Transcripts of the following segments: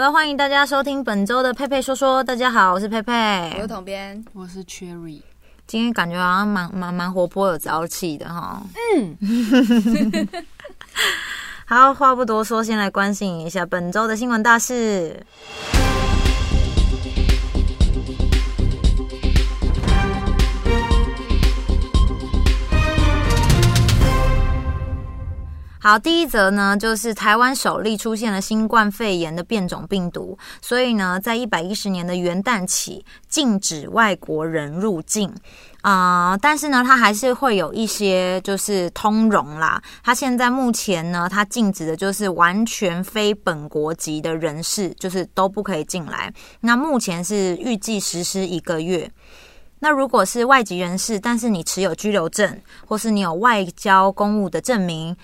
的，欢迎大家收听本周的佩佩说说。大家好，我是佩佩我佩是。统编，我是 Cherry，今天感觉好像蛮蛮蛮活泼有朝气的哈。嗯，好，话不多说，先来关心一下本周的新闻大事。好，第一则呢，就是台湾首例出现了新冠肺炎的变种病毒，所以呢，在一百一十年的元旦起禁止外国人入境。啊、但是呢，它还是会有一些就是通融啦。它现在目前呢，它禁止的就是完全非本国籍的人士，就是都不可以进来。那目前是预计实施一个月。那如果是外籍人士，但是你持有居留证，或是你有外交公务的证明，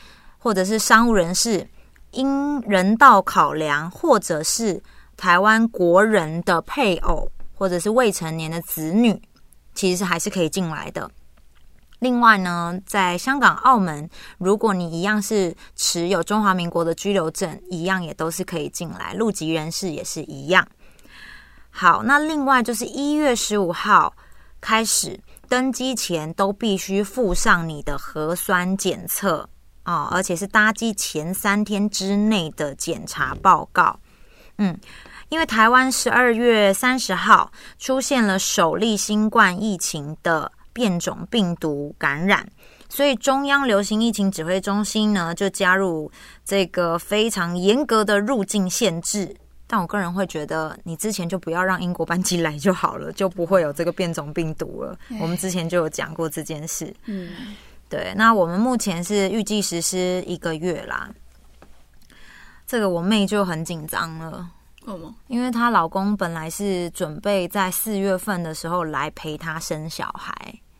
或者是商务人士，因人道考量，或者是台湾国人的配偶，或者是未成年的子女，其实还是可以进来的。另外呢，在香港、澳门，如果你一样是持有中华民国的居留证，一样也都是可以进来。陆籍人士也是一样。好，那另外就是一月十五号开始，登机前都必须附上你的核酸检测哦，而且是搭机前三天之内的检查报告。嗯，因为台湾十二月三十号出现了首例新冠疫情的变种病毒感染，所以中央流行疫情指挥中心呢就加入这个非常严格的入境限制。但我个人会觉得，你之前就不要让英国班机来就好了，就不会有这个变种病毒了。我们之前就有讲过这件事。嗯，对，那我们目前是预计实施一个月啦。这个我妹就很紧张了，为什么？因为她老公本来是准备在四月份的时候来陪她生小孩，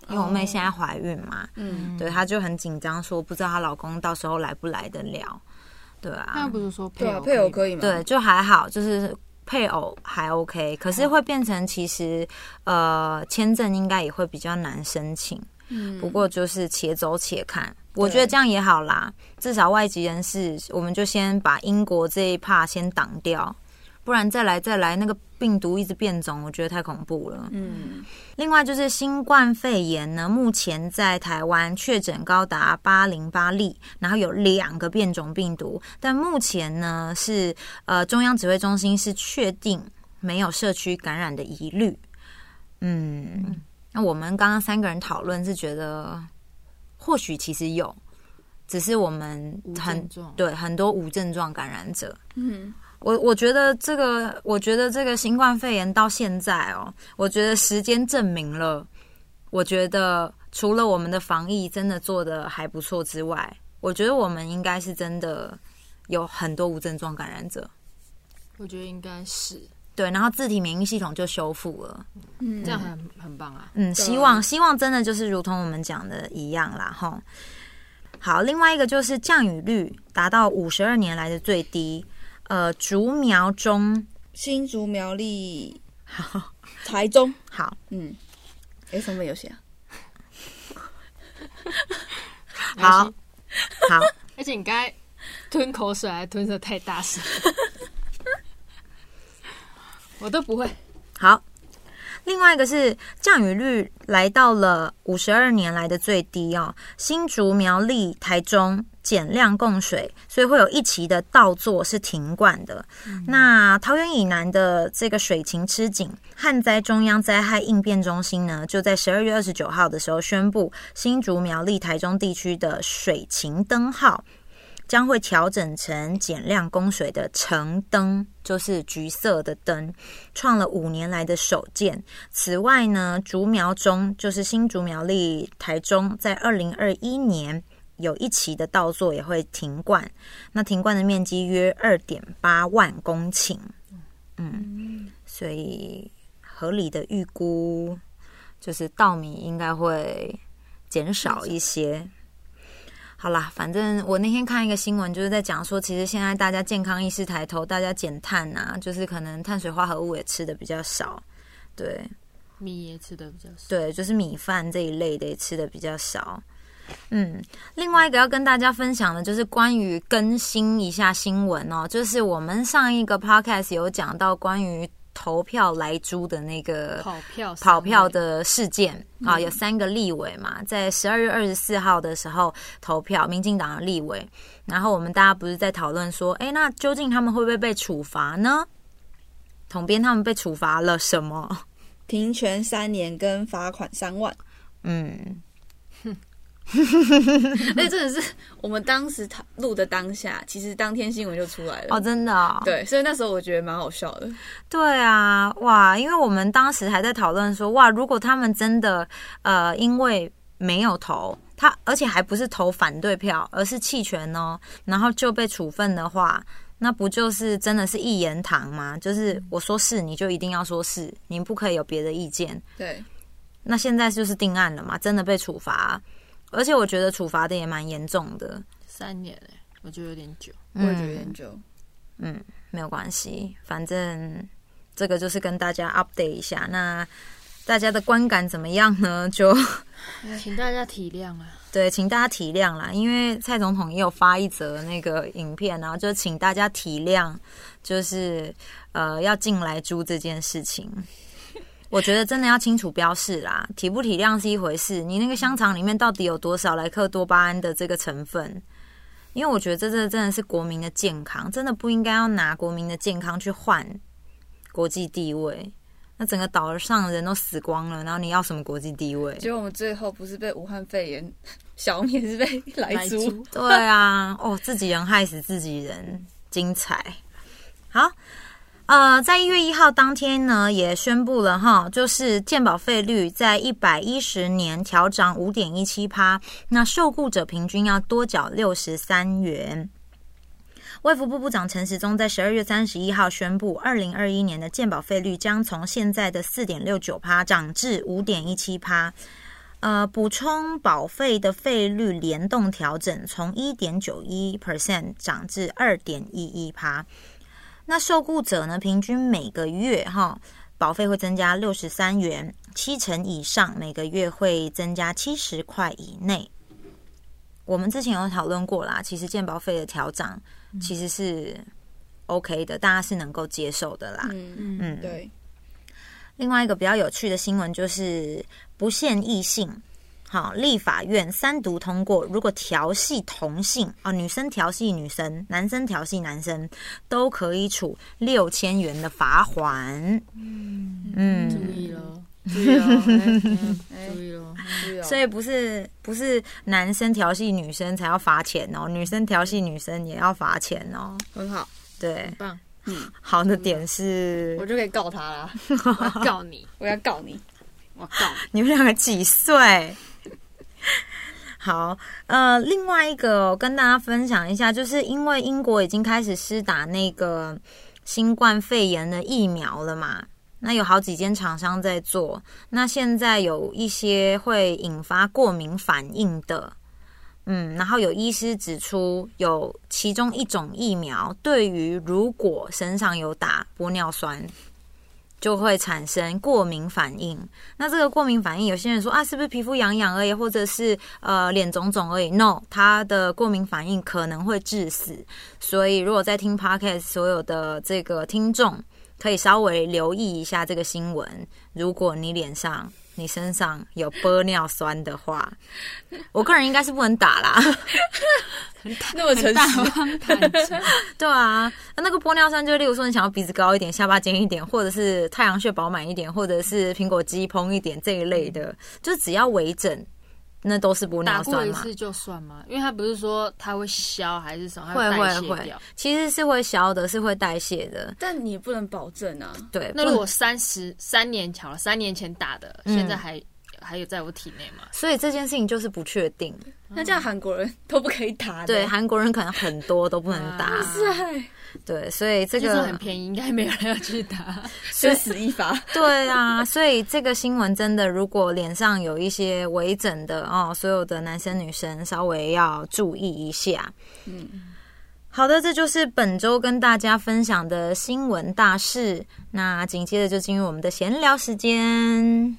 因为我妹现在怀孕嘛，嗯，对，她就很紧张，说不知道她老公到时候来不来得了。对啊，那不是说对啊，偶配偶可以吗？对，就还好，就是配偶还 OK，可是会变成其实呃签证应该也会比较难申请。嗯，不过就是且走且看，我觉得这样也好啦。至少外籍人士，我们就先把英国这一趴先挡掉，不然再来再来那个病毒一直变种，我觉得太恐怖了。嗯，另外就是新冠肺炎呢，目前在台湾确诊高达八零八例，然后有两个变种病毒，但目前呢是呃中央指挥中心是确定没有社区感染的疑虑。嗯，那我们刚刚三个人讨论是觉得，或许其实有，只是我们很对很多无症状感染者，嗯，我我觉得这个，我觉得这个新冠肺炎到现在哦，我觉得时间证明了，我觉得除了我们的防疫真的做的还不错之外，我觉得我们应该是真的有很多无症状感染者，我觉得应该是对，然后自体免疫系统就修复了，嗯。这样很很棒啊。嗯，希望希望真的就是如同我们讲的一样啦，吼。好，另外一个就是降雨率达到五十二年来的最低，呃，竹苗中。新竹苗栗，台中，好。嗯，哎，什么游戏啊，好，好，而且你刚才吞口水还吞的太大声，我都不会。好。另外一个是降雨率来到了五十二年来的最低哦，新竹、苗栗、台中减量供水，所以会有一期的稻作是停灌的。那桃园以南的这个水情吃紧，旱灾中央灾害应变中心呢，就在十二月二十九号的时候宣布，新竹、苗栗、台中地区的水情灯号将会调整成减量供水的橙灯，就是橘色的灯，创了五年来的首见。此外呢，竹苗中就是新竹苗栗、台中，在二零二一年有一期的稻作也会停灌，那停灌的面积约二点八万公顷。嗯，所以合理的预估就是稻米应该会减少一些。好啦，反正我那天看一个新闻，就是在讲说，其实现在大家健康意识抬头，大家减碳啊，就是可能碳水化合物也吃的比较少，对米也吃的比较少，对，就是米饭这一类的也吃的比较少。嗯，另外一个要跟大家分享的，就是关于更新一下新闻哦，就是我们上一个 podcast 有讲到关于投票来租的那个跑票跑票的事件啊，有三个立委嘛，在十二月二十四号的时候投票，民进党的立委，然后我们大家不是在讨论说，哎，那究竟他们会不会被处罚呢？统编他们被处罚了什么？停权三年跟罚款三万。嗯，那 真的是我们当时录的当下，其实当天新闻就出来了。哦，真的、哦，对，所以那时候我觉得蛮好笑的。对啊，哇！因为我们当时还在讨论说，哇，如果他们真的呃，因为没有投他，而且还不是投反对票，而是弃权哦，然后就被处分的话，那不就是真的是一言堂吗？就是我说是，你就一定要说是，你不可以有别的意见。对，那现在就是定案了嘛，真的被处罚，而且我觉得处罚的也蛮严重的。三年哎、我觉得有点久。我也觉得有点久。嗯，没有关系，反正这个就是跟大家 update 一下。那大家的观感怎么样呢？就 请大家体谅啊！对，请大家体谅啦，因为蔡总统也有发一则那个影片然后就请大家体谅，就是呃要进来租这件事情。我觉得真的要清楚标示啦，体不体谅是一回事，你那个香肠里面到底有多少莱克多巴胺的这个成分？因为我觉得这这真的是国民的健康，真的不应该要拿国民的健康去换国际地位。那整个岛上的人都死光了，然后你要什么国际地位？结果我们最后不是被武汉肺炎消灭，是被来猪。对啊，哦，自己人害死自己人，精彩。好，呃，在一月一号当天呢，也宣布了哈，就是健保费率在一百一十年调涨五点一七趴，那受雇者平均要多缴六十三元。卫福部部长陈时中在十二月三十一号宣布，二零二一年的健保费率将从现在的四点六九趴涨至五点一七趴。呃，补充保费的费率联动调整，从一点九一 percent 涨至二点一一趴。那受雇者呢，平均每个月哈保费会增加六十三元，七成以上每个月会增加七十块以内。我们之前有讨论过啦，其实健保费的调整其实是 OK 的，大家是能够接受的啦。嗯嗯嗯，对，另外一个比较有趣的新闻就是不限异性，好，立法院三读通过，如果调戏同性啊、女生调戏女生，男生调戏男生，都可以处六千元的罚款。嗯，注意喽，注意喽，注意喽。所以不是不是男生调戏女生才要罚钱哦，女生调戏女生也要罚钱哦。很好，对很，棒，好的点是我就可以告他啦。我要告你，我要告你。我告你。你们两个几岁？好，呃，另外一个、跟大家分享一下，就是因为英国已经开始施打那个新冠肺炎的疫苗了嘛，那有好几间厂商在做，那现在有一些会引发过敏反应的。嗯，然后有医师指出，有其中一种疫苗对于如果身上有打玻尿酸，就会产生过敏反应。那这个过敏反应，有些人说啊，是不是皮肤痒痒而已，或者是呃脸肿肿而已？No，它的过敏反应可能会致死。所以如果在听 Podcast 所有的这个听众，可以稍微留意一下这个新闻。如果你脸上、你身上有玻尿酸的话，我个人应该是不能打啦。那么诚实，对啊，那个玻尿酸就例如说你想要鼻子高一点、下巴尖一点，或者是太阳穴饱满一点，或者是苹果肌蓬一点这一类的，就只要微整，那都是不打尿酸嘛。过一次就算吗？因为它不是说它会消还是什么，会代会会谢掉。，其实是会消的，是会代谢的。但你不能保证啊。对，那如果三十三年前了，三年前打的，嗯现在还还有在我体内吗？所以这件事情就是不确定。那这样韩国人都不可以打的。对，韩国人可能很多都不能打。对，所以这就是个很便宜，应该没有人要去打。生死一发。对啊，所以这个新闻真的，如果脸上有一些微整的哦，所有的男生女生稍微要注意一下。嗯，好的，这就是本周跟大家分享的新闻大事。那紧接着就进入我们的闲聊时间。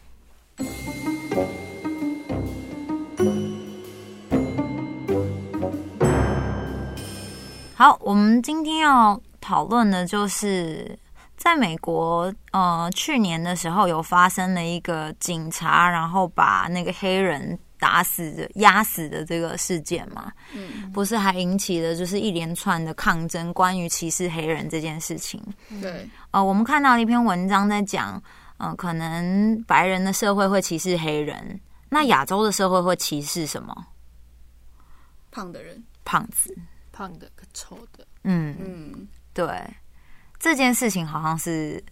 好，我们今天要讨论的就是，在美国，呃，去年的时候有发生了一个警察然后把那个黑人打死的、压死的这个事件嘛，嗯，不是还引起了就是一连串的抗争，关于歧视黑人这件事情。对，呃，我们看到了一篇文章在讲，呃，可能白人的社会会歧视黑人，那亚洲的社会会歧视什么？胖的人，胖子。胖的跟丑的，嗯，嗯，对，这件事情好像是，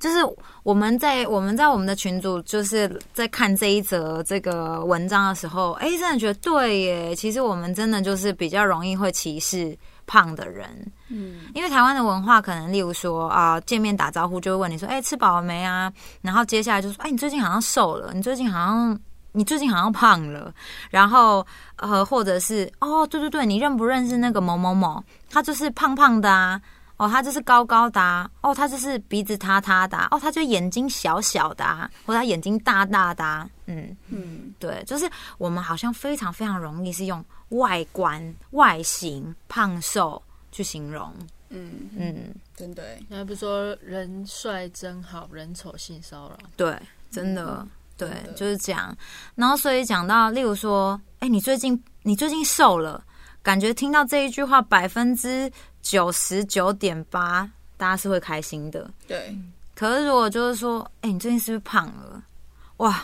就是我们在我们在我们的群组就是在看这一则这个文章的时候，哎，真的觉得对耶。其实我们真的就是比较容易会歧视胖的人，嗯，因为台湾的文化可能，例如说啊，见面打招呼就会问你说，哎，吃饱了没啊？然后接下来就说，哎，你最近好像瘦了，你最近好像。你最近好像胖了，然后呃，或者是哦，对对对，你认不认识那个某某某？他就是胖胖的啊，哦，他就是高高的啊，哦，他就是鼻子塌塌的啊，哦，他就眼睛小小的啊，或者他眼睛大大的啊，嗯，嗯，对，就是我们好像非常非常容易是用外观、外形、胖瘦去形容，嗯，嗯，真的欸，那不是说人帅真好，人丑性骚扰？对，真的，对，就是这样。然后所以讲到，例如说，哎，你最近你最近瘦了，感觉听到这一句话，百分之九十九点八，大家是会开心的。对，可是如果就是说，哎、你最近是不是胖了？哇，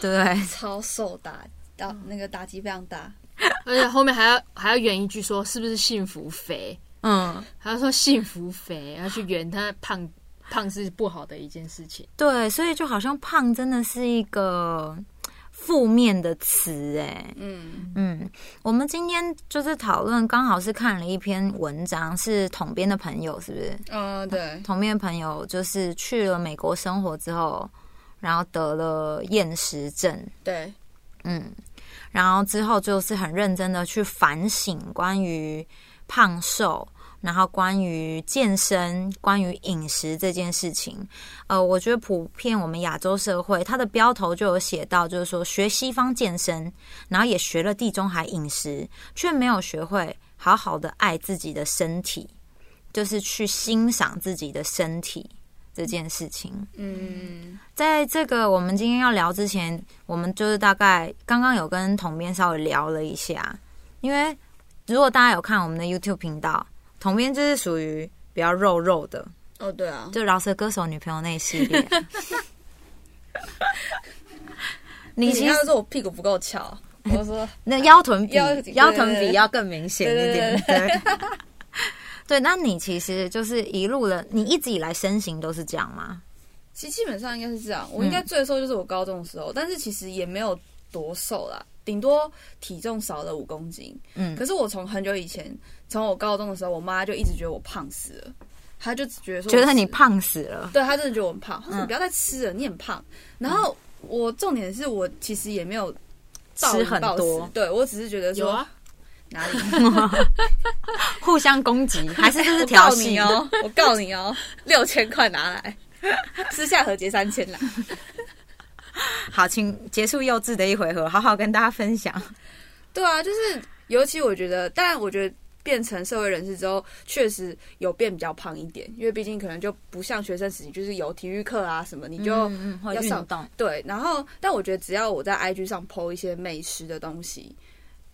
对？超瘦打打那个打击非常大，而且后面还要还要圆一句说是不是幸福肥？嗯，还要说幸福肥，要去圆他胖胖是不好的一件事情。对，所以就好像胖真的是一个负面的词，哎，嗯，嗯，我们今天就是讨论，刚好是看了一篇文章，是统编的朋友，是不是？嗯，对，统编的朋友就是去了美国生活之后，然后得了厌食症，对，嗯，然后之后就是很认真的去反省关于胖瘦，然后关于健身、关于饮食这件事情。呃，我觉得普遍我们亚洲社会，它的标头就有写到，就是说学西方健身，然后也学了地中海饮食，却没有学会好好的爱自己的身体，就是去欣赏自己的身体这件事情。嗯，在这个我们今天要聊之前，我们就是大概刚刚有跟统编稍微聊了一下，因为如果大家有看我们的 YouTube 频道，统编就是属于比较肉肉的，哦，对啊，就饶舌歌手女朋友那一系列。你其实说我屁股不够翘，我说 那腰臀比 腰腰臀比要更明显一点，对对。对，那你其实就是一路的，你一直以来身形都是这样吗？其实基本上应该是这样。我应该最瘦就是我高中的时候，但是其实也没有多瘦啦，顶多体重少了五公斤。嗯可是我从很久以前，从我高中的时候，我妈就一直觉得我胖死了，她就觉得说觉得你，胖死了，对她真的觉得我很胖，她说嗯你不要再吃了，你很胖。然后我重点是我其实也没有吃很多，对我只是觉得说有啊，哪里 互相攻击，还是这是我调戏告你？哦，我告你哦，六千块拿来，私下和解三千啦。好，请结束幼稚的一回合，好好跟大家分享。对啊，就是尤其我觉得，当然我觉得变成社会人士之后，确实有变比较胖一点，因为毕竟可能就不像学生时期，就是有体育课啊什么，你就、要上运动，对。然后，但我觉得只要我在 IG 上 PO 一些美食的东西，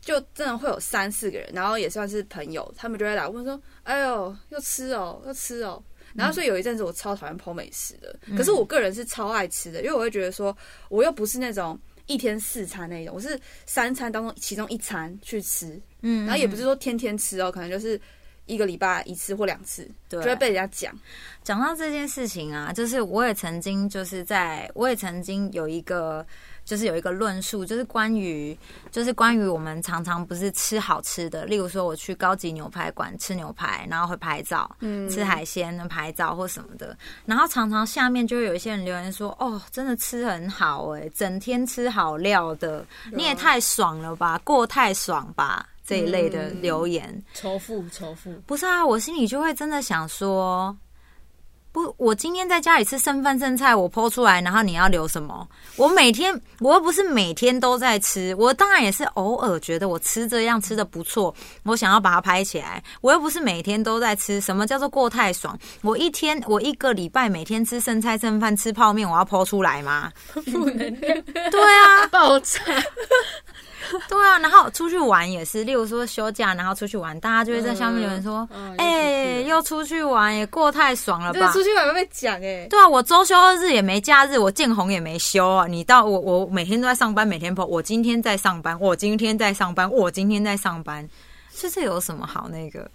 就真的会有三四个人，然后也算是朋友，他们就会来问说：“哎呦，要吃哦，要吃哦。”然后所以有一阵子我超讨厌 PO 美食的，可是我个人是超爱吃的，因为我会觉得说，我又不是那种一天四餐那种，我是三餐当中其中一餐去吃，嗯然后也不是说天天吃哦，可能就是一个礼拜一次或两次，对。就会被人家讲。讲到这件事情啊，就是我也曾经就是在，我也曾经有一个，就是有一个论述，就是关于，就是关于我们常常不是吃好吃的，例如说我去高级牛排馆吃牛排，然后会拍照，嗯。吃海鲜的拍照或什么的，然后常常下面就会有一些人留言说，哦，真的吃很好哎、整天吃好料的，你也太爽了吧，过太爽吧这一类的嗯留言。仇富仇富，不是啊，我心里就会真的想说，不，我今天在家里吃剩饭剩菜，我剖出来，然后你要留什么？我每天我又不是每天都在吃，我当然也是偶尔觉得我吃这样吃的不错，我想要把它拍起来。我又不是每天都在吃，什么叫做过太爽？我一天我一个礼拜每天吃剩菜剩饭吃泡面，我要剖出来吗？不能量对啊，爆炸，对啊，然后出去玩也是，例如说休假，然后出去玩，大家就会在下面留言说：“嗯哎、又出去玩，也过太爽了吧对？”出去玩会被讲哎，对啊，我周休二日也没假日，我见红也没休啊。你到我我每天都在上班，每天 po 我今天在上班，我今天在上班，我今天在上班，这是有什么好那个？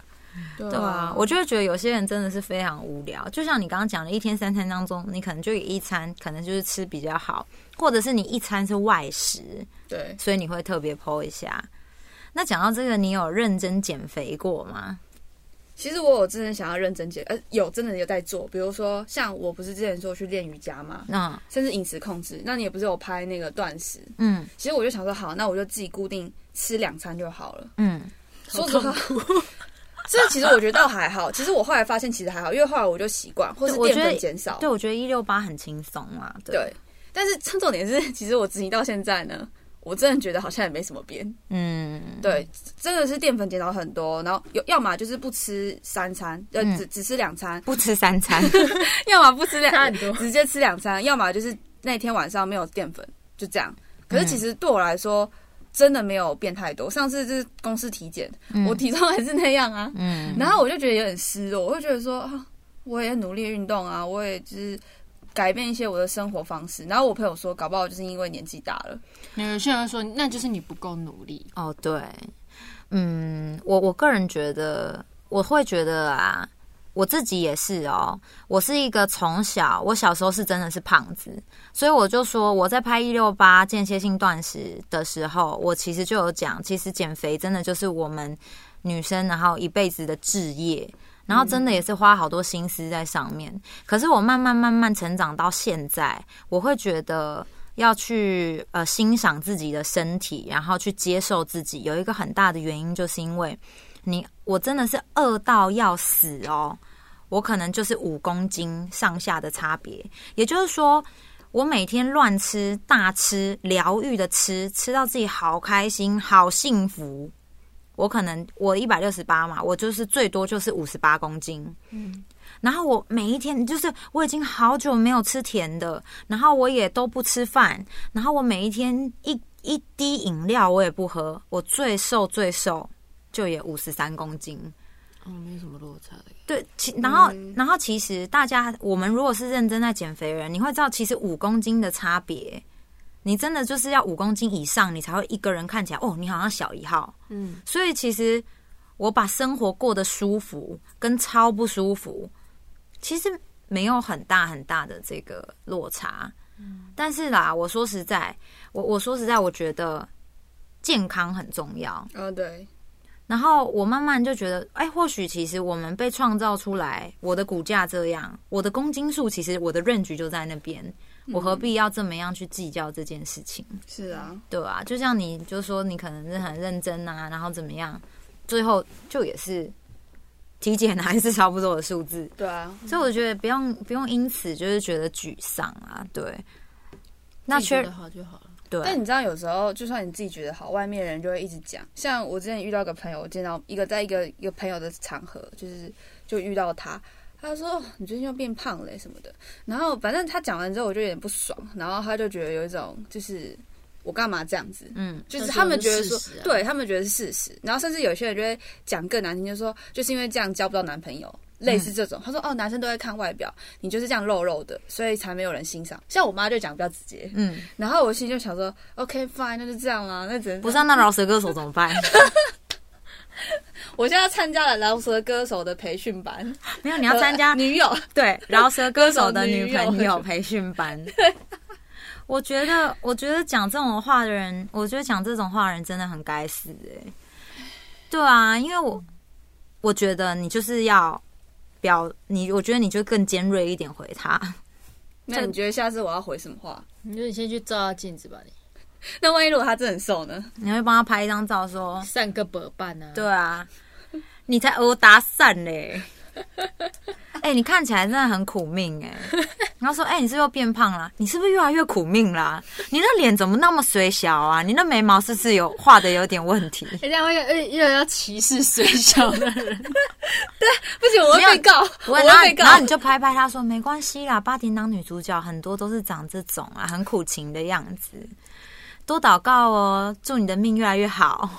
对对啊，我就会觉得有些人真的是非常无聊。就像你刚刚讲的，一天三餐当中，你可能就有一餐可能就是吃比较好，或者是你一餐是外食，对，所以你会特别 po 一下。那讲到这个，你有认真减肥过吗？其实我有真的想要认真减，呃，有真的有在做，比如说像我不是之前说去练瑜伽嘛，嗯甚至饮食控制，那你也不是有拍那个断食，嗯其实我就想说，好，那我就自己固定吃两餐就好了。嗯，说实话，这其实我觉得倒还好。其实我后来发现其实还好，因为后来我就习惯，或是淀对我觉得粉减少。对，我觉得一六八很轻松啊。对，对，但是重点是，其实我执行到现在呢，我真的觉得好像也没什么变。嗯，对，真的是淀粉减少很多，然后有要么就是不吃三餐，呃，嗯只只吃两餐，不吃三餐。要么不吃两，餐很多直接吃两餐，要么就是那天晚上没有淀粉，就这样。可是其实对我来说，真的没有变太多。上次就是公司体检，我体重还是那样啊，嗯，然后我就觉得有点失落，我就觉得说，啊，我也努力运动啊，我也就是改变一些我的生活方式。然后我朋友说，搞不好就是因为年纪大了，有些人会说，那就是你不够努力。哦，对，嗯，我我个人觉得，我会觉得啊，我自己也是哦，我是一个从小，我小时候是真的是胖子，所以我就说我在拍一六八间歇性断食的时候，我其实就有讲，其实减肥真的就是我们女生然后一辈子的志业。然后真的也是花好多心思在上面，可是我慢慢慢慢成长到现在，我会觉得要去呃欣赏自己的身体，然后去接受自己。有一个很大的原因，就是因为你我真的是饿到要死哦，我可能就是五公斤上下的差别。也就是说，我每天乱吃、大吃、疗愈的吃，吃到自己好开心、好幸福。我可能我一百六十八嘛，我就是最多就是五十八公斤。嗯，然后我每一天就是我已经好久没有吃甜的，然后我也都不吃饭，然后我每一天一一滴饮料我也不喝，我最瘦最瘦就也五十三公斤。哦，没什么落差的。对，其然后、嗯然后其实大家我们如果是认真在减肥人，你会知道其实五公斤的差别，你真的就是要五公斤以上，你才会一个人看起来哦，你好像小一号。嗯，所以其实我把生活过得舒服跟超不舒服，其实没有很大很大的这个落差。嗯但是啦，我说实在，我我说实在，我觉得健康很重要。嗯，对，然后我慢慢就觉得，哎，或许其实我们被创造出来，我的骨架这样，我的公斤数其实我的认局就在那边，我何必要这么样去计较这件事情？是啊，对啊，就像你就说你可能是很认真啊，然后怎么样，最后就也是体检还是差不多的数字，对啊，所以我觉得不用不用因此就是觉得沮丧啊，对。那缺自己觉得好就好了。对，但你知道，有时候就算你自己觉得好，外面人就会一直讲。像我之前遇到一个朋友，我见到一个在一个一个朋友的场合，就是就遇到他，他说哦你最近又变胖了欸什么的。然后反正他讲完之后，我就有点不爽，然后他就觉得有一种就是我干嘛这样子。嗯就是他们觉得说对他们觉得是事实，然后甚至有些人就会讲更难听，就说就是因为这样交不到男朋友，类似这种。他说哦，男生都会看外表，你就是这样肉肉的，所以才没有人欣赏。像我妈就讲比较直接，嗯，然后我心里就想说，OK fine，那就这样啦，那只能不是、啊、那饶舌歌手怎么办？我现在参加了饶舌歌手的培训班，没有，你要参加呃 女友，对饶舌歌手的女朋友培训班。我觉得，我觉得讲这种话的人，我觉得讲这种话的人真的很该死哎、对啊，因为我我觉得你就是要表你，我觉得你就更尖锐一点回他。那你觉得下次我要回什么话？你就你先去照照镜子吧，你 那万一如果他真的很瘦呢？你会帮他拍一张照说，散个本伴呢。对啊，你才殴打散嘞。哎、你看起来真的很苦命哎、然后说，哎、你是不是又变胖了？你是不是越来越苦命啦？你那脸怎么那么水小啊？你那眉毛是不是有画的有点问题？人家会又又要歧视水小的人，不行，我会被告，我不会，然后会被告然。后你就拍拍他说没关系啦，八点档女主角很多都是长这种啊，很苦情的样子。多祷告哦，祝你的命越来越好。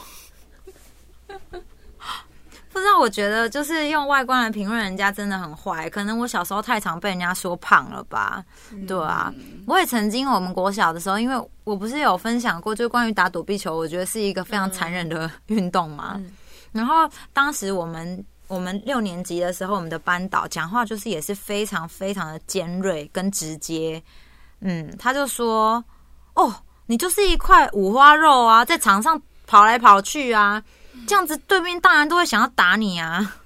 不知道，我觉得就是用外观来评论人家真的很坏。可能我小时候太常被人家说胖了吧？对啊，我也曾经我们国小的时候，因为我不是有分享过，就关于打躲避球，我觉得是一个非常残忍的 运动嘛。然后当时我们我们六年级的时候，我们的班导讲话就是也是非常非常的尖锐跟直接。嗯，他就说：“哦，你就是一块五花肉啊，在场上跑来跑去啊，这样子对面当然都会想要打你啊。”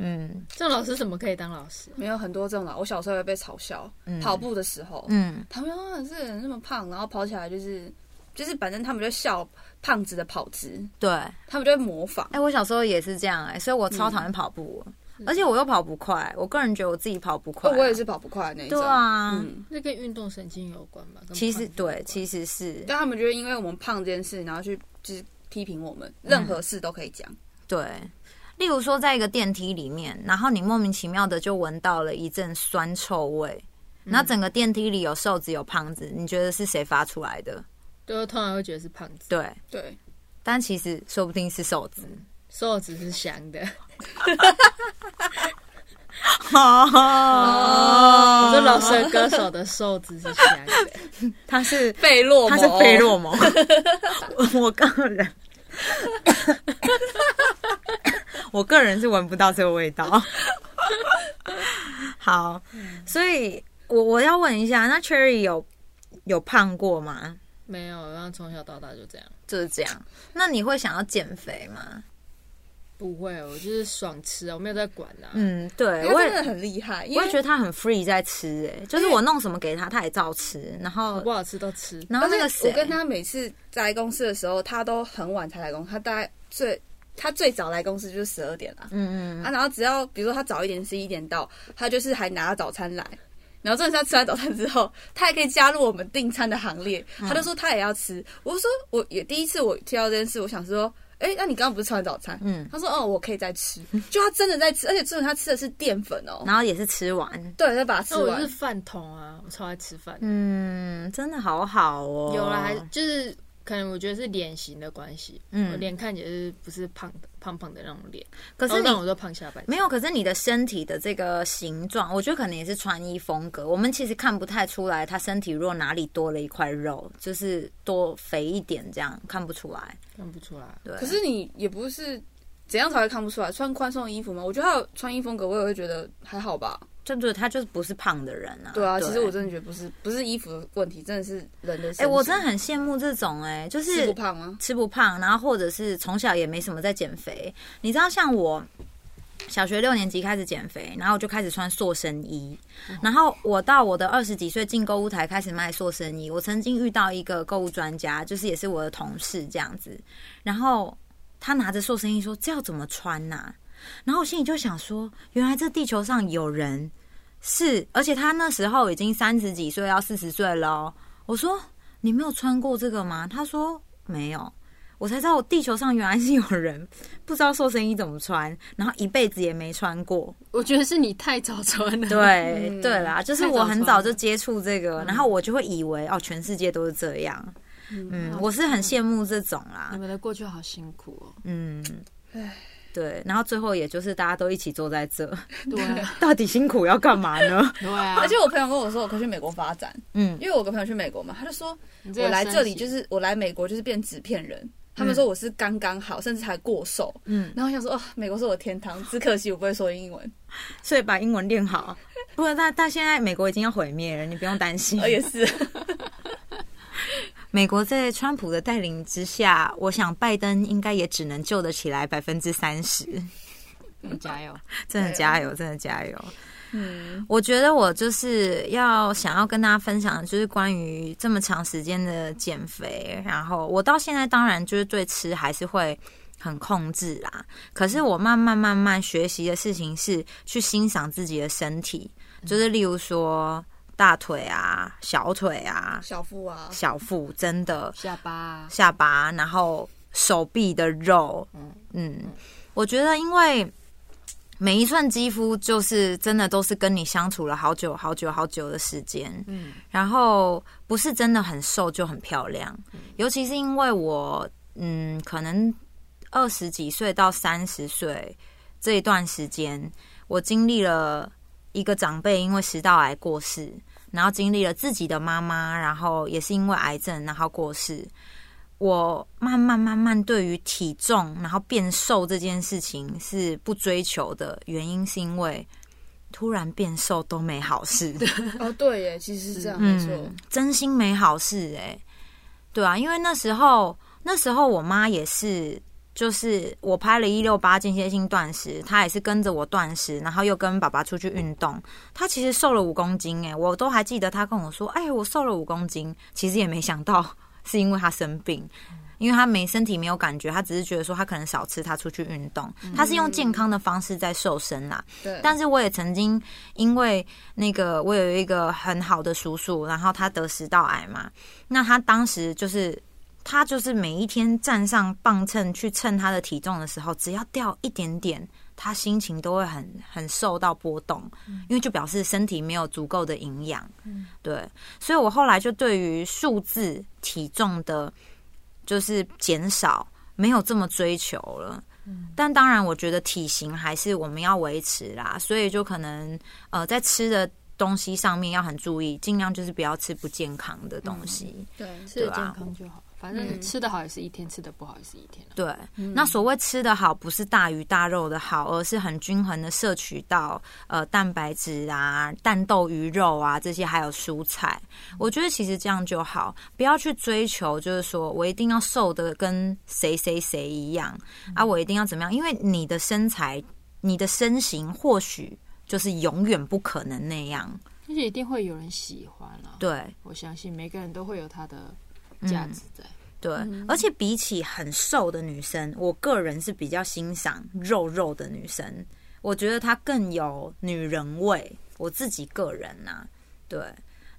嗯这种老师怎么可以当老师？没有很多这种老，我小时候也被嘲笑，跑步的时候，嗯，他们说这人那么胖，然后跑起来就是就是，反正他们就笑胖子的跑姿，对。他们就会模仿哎、。我小时候也是这样哎、所以我超讨厌跑步，而且我又跑不快。我个人觉得我自己跑不快、哦，我也。是跑不快那一种。对啊，嗯，那跟运动神经有关吧？其实对，其实是但他们就会因为我们胖这件事，然后去就是批评我们，任何事都可以讲。对。例如说，在一个电梯里面，然后你莫名其妙的就闻到了一阵酸臭味，然后整个电梯里有瘦子有胖子，你觉得是谁发出来的？对，通常会觉得是胖子，对，对，但其实说不定是瘦子。瘦子是香的。哦我说老舌歌手的瘦子是香的，他是费洛蒙，他是费洛蒙，我个人，我个人是闻不到这个味道。好，所以我我要问一下，那 Cherry 有有胖过吗？没有，然后从小到大就这样。就是这样。那你会想要减肥吗？不会，我就是爽吃啊，我没有在管的、啊。嗯，对，我真的很厉害，因我为也觉得他很 free 在吃、哎，就是我弄什么给他，他也照吃。然后，不好吃都吃。然后那个谁我跟他每次在公司的时候，他都很晚才来公司，他大概最他最早来公司就是十二点啦。嗯嗯，啊，然后只要比如说他早一点十一点到，他就是还拿早餐来。然后真的是他吃完早餐之后，他还可以加入我们订餐的行列。他就说他也要吃。我就说我也第一次我听到这件事，我想说，哎，那你刚刚不是吃完早餐？嗯他说哦，我可以再吃。就他真的在吃，而且重点他吃的是淀粉哦。然后也是吃完。对，再把它吃完那我是。饭桶啊，我超爱吃饭。嗯，真的好好哦。有了，还就是可能我觉得是脸型的关系，嗯我脸看起来是不是胖的胖胖的那种脸，可是你我都胖下半身。没有，可是你的身体的这个形状，我觉得可能也是穿衣风格。我们其实看不太出来，他身体若哪里多了一块肉，就是多肥一点，这样看不出来。看不出来。对，可是你也不是怎样才会看不出来？穿宽松的衣服吗？我觉得他有穿衣风格，我也会觉得还好吧。就对他就是不是胖的人啊。对啊，其实我真的觉得不是不是衣服的问题，真的是人的。哎、我真的很羡慕这种哎、就是吃不胖吗？吃不胖，然后或者是从小也没什么在减肥。你知道，像我小学六年级开始减肥，然后我就开始穿塑身衣，然后我到我的二十几岁进购物台开始卖塑身衣。我曾经遇到一个购物专家，就是也是我的同事这样子，然后他拿着塑身衣说：“这要怎么穿呐、然后我心里就想说，原来这地球上有人是，而且他那时候已经三十几岁，要四十岁了哦。我说你没有穿过这个吗？他说没有。我才知道，我地球上原来是有人 不知道瘦身衣怎么穿，然后一辈子也没穿过。我觉得是你太早穿了。对、嗯对啦，就是我很早就接触这个，然后我就会以为哦，全世界都是这样。嗯，我是很羡慕这种啦你。们的过去好辛苦哦。嗯唉，对，然后最后也就是大家都一起坐在这，对啊，到底辛苦要干嘛呢？对啊。而且我朋友跟我说，我可以去美国发展，嗯，因为我有个朋友去美国嘛，他就说我来这里就是我来美国就是变纸片人。他们说我是刚刚好，甚至还过瘦。嗯然后我想说，哦，美国是我的天堂，只可惜我不会说英文。所以把英文练好。不过，但但现在美国已经要毁灭了，你不用担心。我，也是，美国在川普的带领之下，我想拜登应该也只能救得起来百分之三十。加油。真的加油，真的加油！嗯，我觉得我就是要想要跟大家分享，的就是关于这么长时间的减肥，然后我到现在当然就是对吃还是会很控制啦。可是我慢慢慢慢学习的事情是去欣赏自己的身体，就是例如说大腿啊、小腿啊、小腹啊，小腹，真的。下巴。啊下巴，然后手臂的肉，嗯。我觉得因为每一寸肌肤就是真的都是跟你相处了好久好久好久的时间，嗯。然后不是真的很瘦就很漂亮，尤其是因为我嗯，可能二十几岁到三十岁这一段时间，我经历了一个长辈因为食道癌过世，然后经历了自己的妈妈，然后也是因为癌症然后过世。我慢慢慢慢对于体重然后变瘦这件事情是不追求的原因，是因为突然变瘦都没好事。哦，对耶，其实是这样，没错嗯，，真心没好事哎、对啊，因为那时候那时候我妈也是，就是我拍了一六八间歇性断食，他也是跟着我断食，然后又跟爸爸出去运动，他其实瘦了五公斤哎、我都还记得他跟我说，哎，我瘦了五公斤，其实也没想到是因为他生病。因为他没身体没有感觉，他只是觉得说他可能少吃，他出去运动，他是用健康的方式在瘦身啦。对，但是我也曾经因为那个，我有一个很好的叔叔，然后他得食道癌嘛，那他当时就是他就是每一天站上磅秤去称他的体重的时候，只要掉一点点，他心情都会很很受到波动，因为就表示身体没有足够的营养。对，所以我后来就对于数字体重的，就是减少，没有这么追求了。但当然，我觉得体型还是我们要维持啦，所以就可能呃，在吃的东西上面要很注意，尽量就是不要吃不健康的东西。对，吃健康就好，反正嗯吃的好也是一天，吃的不好也是一天啊对，那所谓吃的好，不是大鱼大肉的好，而是很均衡的摄取到呃蛋白质啊、蛋豆鱼肉啊这些，还有蔬菜。我觉得其实这样就好，不要去追求，就是说我一定要瘦的跟谁谁谁一样啊，我一定要怎么样？因为你的身材、你的身形或许就是永远不可能那样。但是一定会有人喜欢啊。对，我相信每个人都会有他的价值在。对，而且比起很瘦的女生，我个人是比较欣赏肉肉的女生，我觉得她更有女人味。我自己个人呐、对。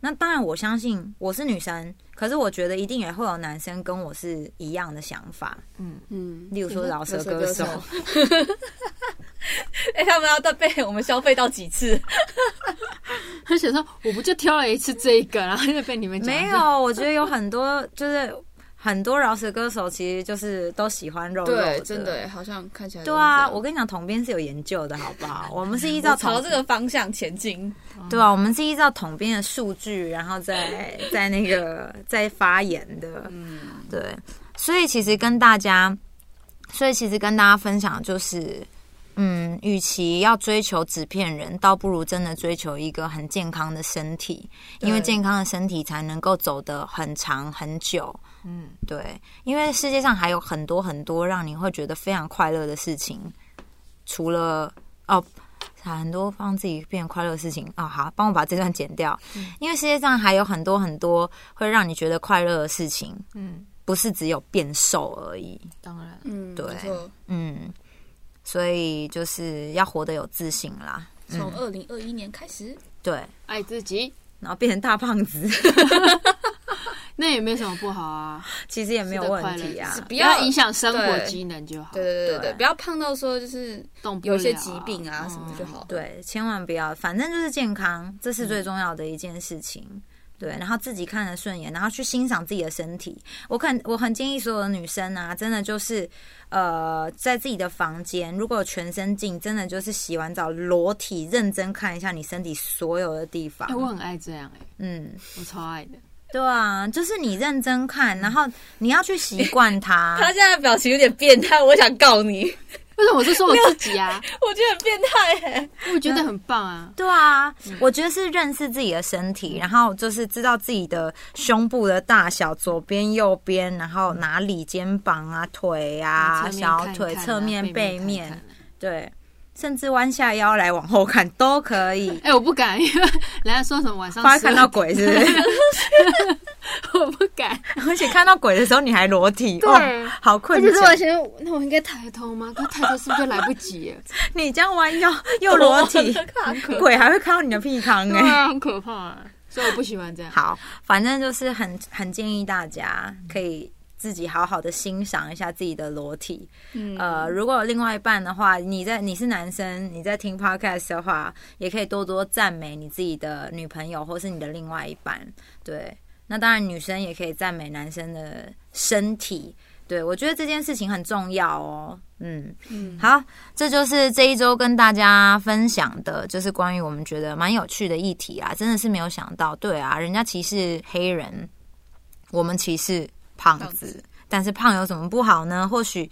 那当然，我相信我是女生，可是我觉得一定也会有男生跟我是一样的想法。嗯。嗯，例如说饶舌歌手，哎、他们要再被我们消费到几次？他想说，我不就挑了一次这个，然后就被你们讲。没有，我觉得有很多就是很多饶舌歌手，其实就是都喜欢肉肉对，真的，好像看起来对啊，我跟你讲，统编是有研究的，好不好？我们是依照朝这个方向前进。对啊，我们是依照统编的数据，然后再在那个再发言的。嗯，对，所以其实跟大家，所以其实跟大家分享就是，嗯，与其要追求纸片人，倒不如真的追求一个很健康的身体，因为健康的身体才能够走得很长很久。嗯，对，因为世界上还有很多很多让你会觉得非常快乐的事情，除了哦。很多让自己变快乐的事情啊、好，帮我把这段剪掉，因为世界上还有很多很多会让你觉得快乐的事情，嗯，不是只有变瘦而已。当然，嗯，对。嗯，所以就是要活得有自信啦。从二零二一年开始，对，爱自己，然后变成大胖子，那也没什么不好啊，其实也没有问题啊不不要要影响生活机能就好，对对对对不要胖到说就是动不了有一些疾病啊什么就好。对，千万不要，反正就是健康，这是最重要的一件事情。对，然后自己看着顺眼，然后去欣赏自己的身体。我肯我很建议所有的女生啊，真的就是呃，在自己的房间，如果有全身镜，真的就是洗完澡裸体认真看一下你身体所有的地方哎、。我很爱这样哎、嗯，我超爱的。对啊，就是你认真看，然后你要去习惯它。他现在的表情有点变态，我想告你，为什么我是说我自己啊？我觉得很变态哎。我觉得很棒啊。对啊，我觉得是认识自己的身体，然后就是知道自己的胸部的大小，左边、右边，然后哪里肩膀啊、腿啊、小腿、侧面、背背面，看看对，甚至弯下腰来往后看都可以。哎、我不敢，因 为人家说什么晚上怕看到鬼是不是？我不敢。而且看到鬼的时候你还裸体，对哇，好困而且是我窘。想，那我应该抬头吗？可抬头是不是就来不及了？你这样弯腰又裸体，鬼还会看到你的屁康哎、很可怕、所以我不喜欢这样。好，反正就是很很建议大家可以自己好好的欣赏一下自己的裸体。嗯呃，如果有另外一半的话，你在你是男生，你在听 podcast 的话，也可以多多赞美你自己的女朋友或是你的另外一半。对，那当然女生也可以赞美男生的身体。对，我觉得这件事情很重要哦。嗯，嗯，好，这就是这一周跟大家分享的，就是关于我们觉得蛮有趣的议题啊，真的是没有想到，对啊，人家歧视黑人，我们歧视胖子但是胖有什么不好呢？或许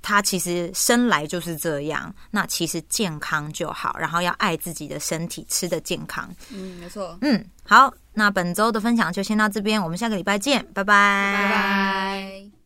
他其实生来就是这样，那其实健康就好，然后要爱自己的身体，吃的健康。嗯，没错，嗯，好，那本周的分享就先到这边，我们下个礼拜见，拜拜，拜拜。